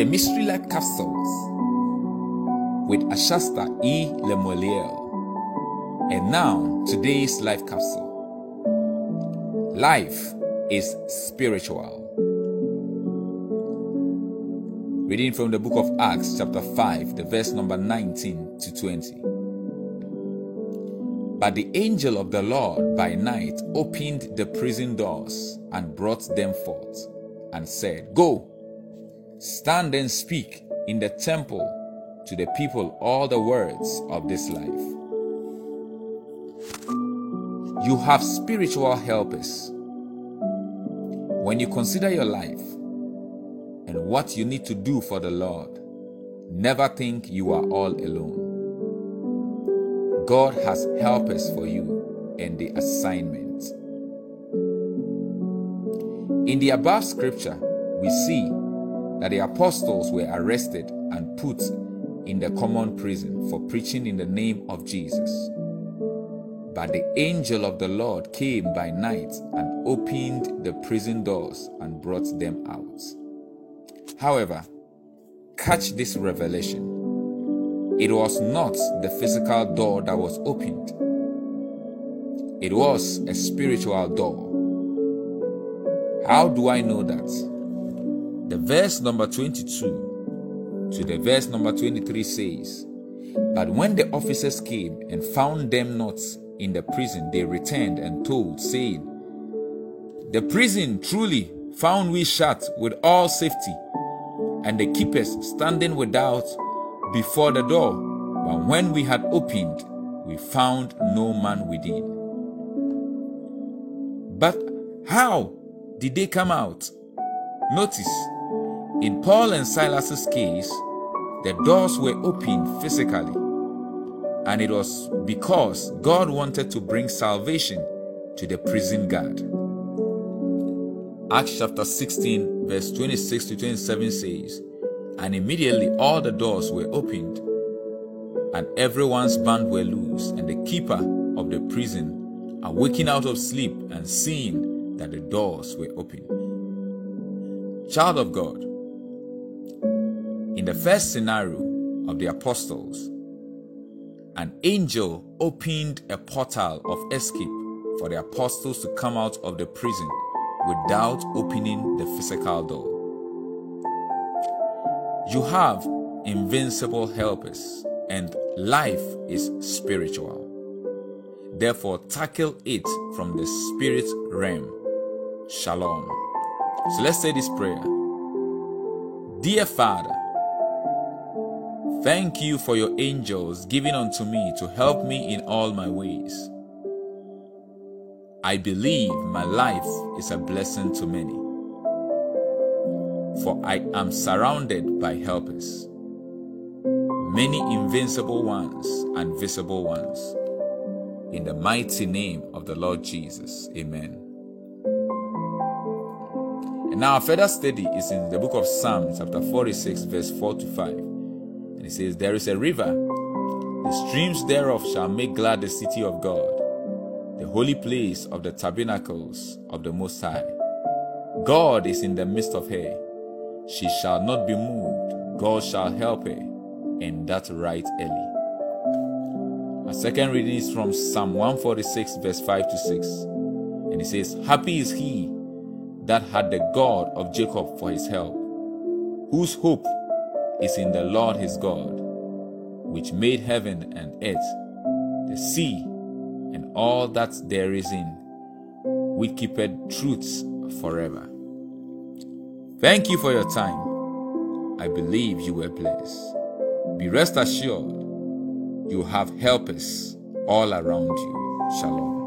the Mystery Life Capsules with Ashasta E. Lemueliel. And now, today's life capsule. Life is spiritual. Reading from the book of Acts, chapter 5, the verse number 19 to 20. But the angel of the Lord by night opened the prison doors and brought them forth, and said, Go, stand and speak in the temple to the people all the words of this life. You have spiritual helpers. When you consider your life and what you need to do for the Lord, never think you are all alone. God has helpers for you and the assignment. In the above scripture, we see that the apostles were arrested and put in the common prison for preaching in the name of Jesus. But the angel of the Lord came by night and opened the prison doors and brought them out. However, catch this revelation it was not the physical door that was opened, it was a spiritual door. How do I know that? The verse number 22 to the verse number 23 says, But when the officers came and found them not in the prison, they returned and told, saying, The prison truly found we shut with all safety, and the keepers standing without before the door, but when we had opened, we found no man within. But how did they come out? Notice, in Paul and Silas's case, the doors were opened physically, and it was because God wanted to bring salvation to the prison guard. Acts chapter 16, verse 26 to 27 says, and immediately all the doors were opened, and everyone's band were loose, and the keeper of the prison, awaking out of sleep and seeing that the doors were open. Child of God, in the first scenario of the apostles, an angel opened a portal of escape for the apostles to come out of the prison without opening the physical door. You have invincible helpers, and life is spiritual. Therefore, tackle it from the spirit realm. Shalom. So let's say this prayer Dear Father, thank you for your angels given unto me to help me in all my ways. I believe my life is a blessing to many for I am surrounded by helpers, many invincible ones and visible ones. In the mighty name of the Lord Jesus. Amen. And now, our further study is in the book of Psalms, chapter 46, verse 4 to 5. It says, There is a river, the streams thereof shall make glad the city of God, the holy place of the tabernacles of the Most High. God is in the midst of her she shall not be moved. God shall help her, and that right early. Our second reading is from Psalm 146, verse 5 to 6. And it says, Happy is he that had the God of Jacob for his help, whose hope is in the Lord his God, which made heaven and earth, the sea, and all that there is in, which keepeth truths forever. Thank you for your time. I believe you were blessed. Be rest assured you have helpers all around you. Shalom.